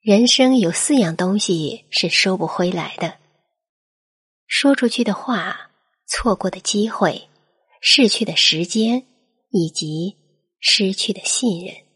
人生有四样东西是收不回来的。说出去的话错过的机会逝去的时间以及失去的信任。